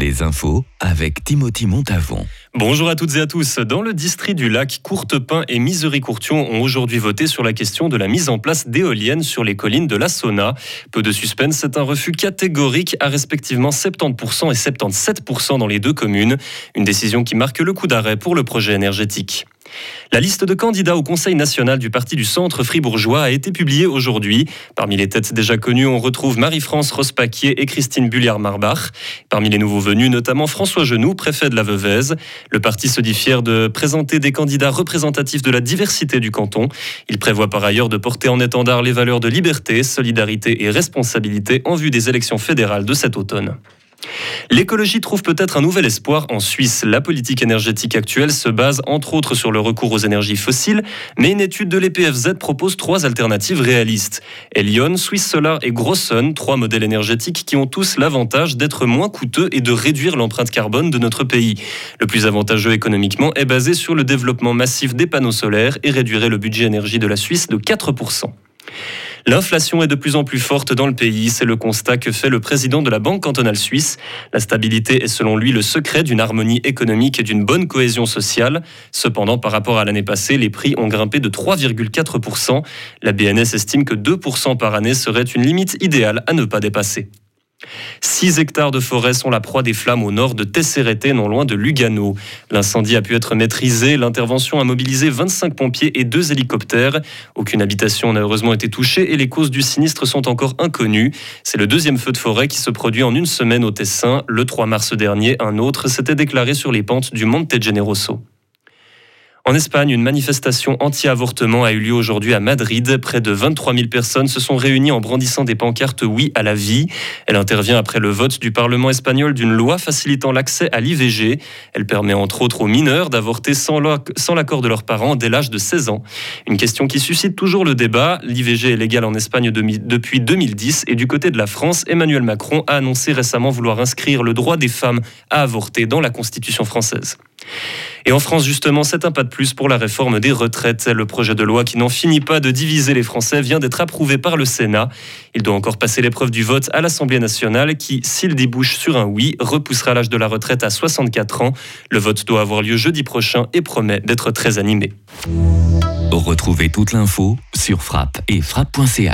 Les infos avec Timothy Montavon. Bonjour à toutes et à tous. Dans le district du lac, Courtepin et Misery-Courtion ont aujourd'hui voté sur la question de la mise en place d'éoliennes sur les collines de la Sauna. Peu de suspense, c'est un refus catégorique à respectivement 70% et 77% dans les deux communes. Une décision qui marque le coup d'arrêt pour le projet énergétique. La liste de candidats au Conseil national du Parti du Centre fribourgeois a été publiée aujourd'hui. Parmi les têtes déjà connues, on retrouve Marie-France Rospaquier et Christine Bulliard-Marbach. Parmi les nouveaux venus, notamment François Genoux, préfet de la Veuvez. Le parti se dit fier de présenter des candidats représentatifs de la diversité du canton. Il prévoit par ailleurs de porter en étendard les valeurs de liberté, solidarité et responsabilité en vue des élections fédérales de cet automne. L'écologie trouve peut-être un nouvel espoir en Suisse. La politique énergétique actuelle se base entre autres sur le recours aux énergies fossiles, mais une étude de l'EPFZ propose trois alternatives réalistes. Elion, Swiss Solar et Grosson, trois modèles énergétiques qui ont tous l'avantage d'être moins coûteux et de réduire l'empreinte carbone de notre pays. Le plus avantageux économiquement est basé sur le développement massif des panneaux solaires et réduirait le budget énergie de la Suisse de 4%. L'inflation est de plus en plus forte dans le pays, c'est le constat que fait le président de la Banque cantonale suisse. La stabilité est selon lui le secret d'une harmonie économique et d'une bonne cohésion sociale. Cependant, par rapport à l'année passée, les prix ont grimpé de 3,4%. La BNS estime que 2% par année serait une limite idéale à ne pas dépasser. 6 hectares de forêt sont la proie des flammes au nord de Tesserete, non loin de Lugano. L'incendie a pu être maîtrisé. L'intervention a mobilisé 25 pompiers et deux hélicoptères. Aucune habitation n'a heureusement été touchée et les causes du sinistre sont encore inconnues. C'est le deuxième feu de forêt qui se produit en une semaine au Tessin. Le 3 mars dernier, un autre s'était déclaré sur les pentes du Monte Generoso. En Espagne, une manifestation anti-avortement a eu lieu aujourd'hui à Madrid. Près de 23 000 personnes se sont réunies en brandissant des pancartes Oui à la vie. Elle intervient après le vote du Parlement espagnol d'une loi facilitant l'accès à l'IVG. Elle permet entre autres aux mineurs d'avorter sans l'accord de leurs parents dès l'âge de 16 ans. Une question qui suscite toujours le débat. L'IVG est légal en Espagne depuis 2010 et du côté de la France, Emmanuel Macron a annoncé récemment vouloir inscrire le droit des femmes à avorter dans la Constitution française. Et en France, justement, c'est un pas de plus pour la réforme des retraites. Le projet de loi qui n'en finit pas de diviser les Français vient d'être approuvé par le Sénat. Il doit encore passer l'épreuve du vote à l'Assemblée nationale qui, s'il débouche sur un oui, repoussera l'âge de la retraite à 64 ans. Le vote doit avoir lieu jeudi prochain et promet d'être très animé. Retrouvez toute l'info sur frappe et frappe.ch.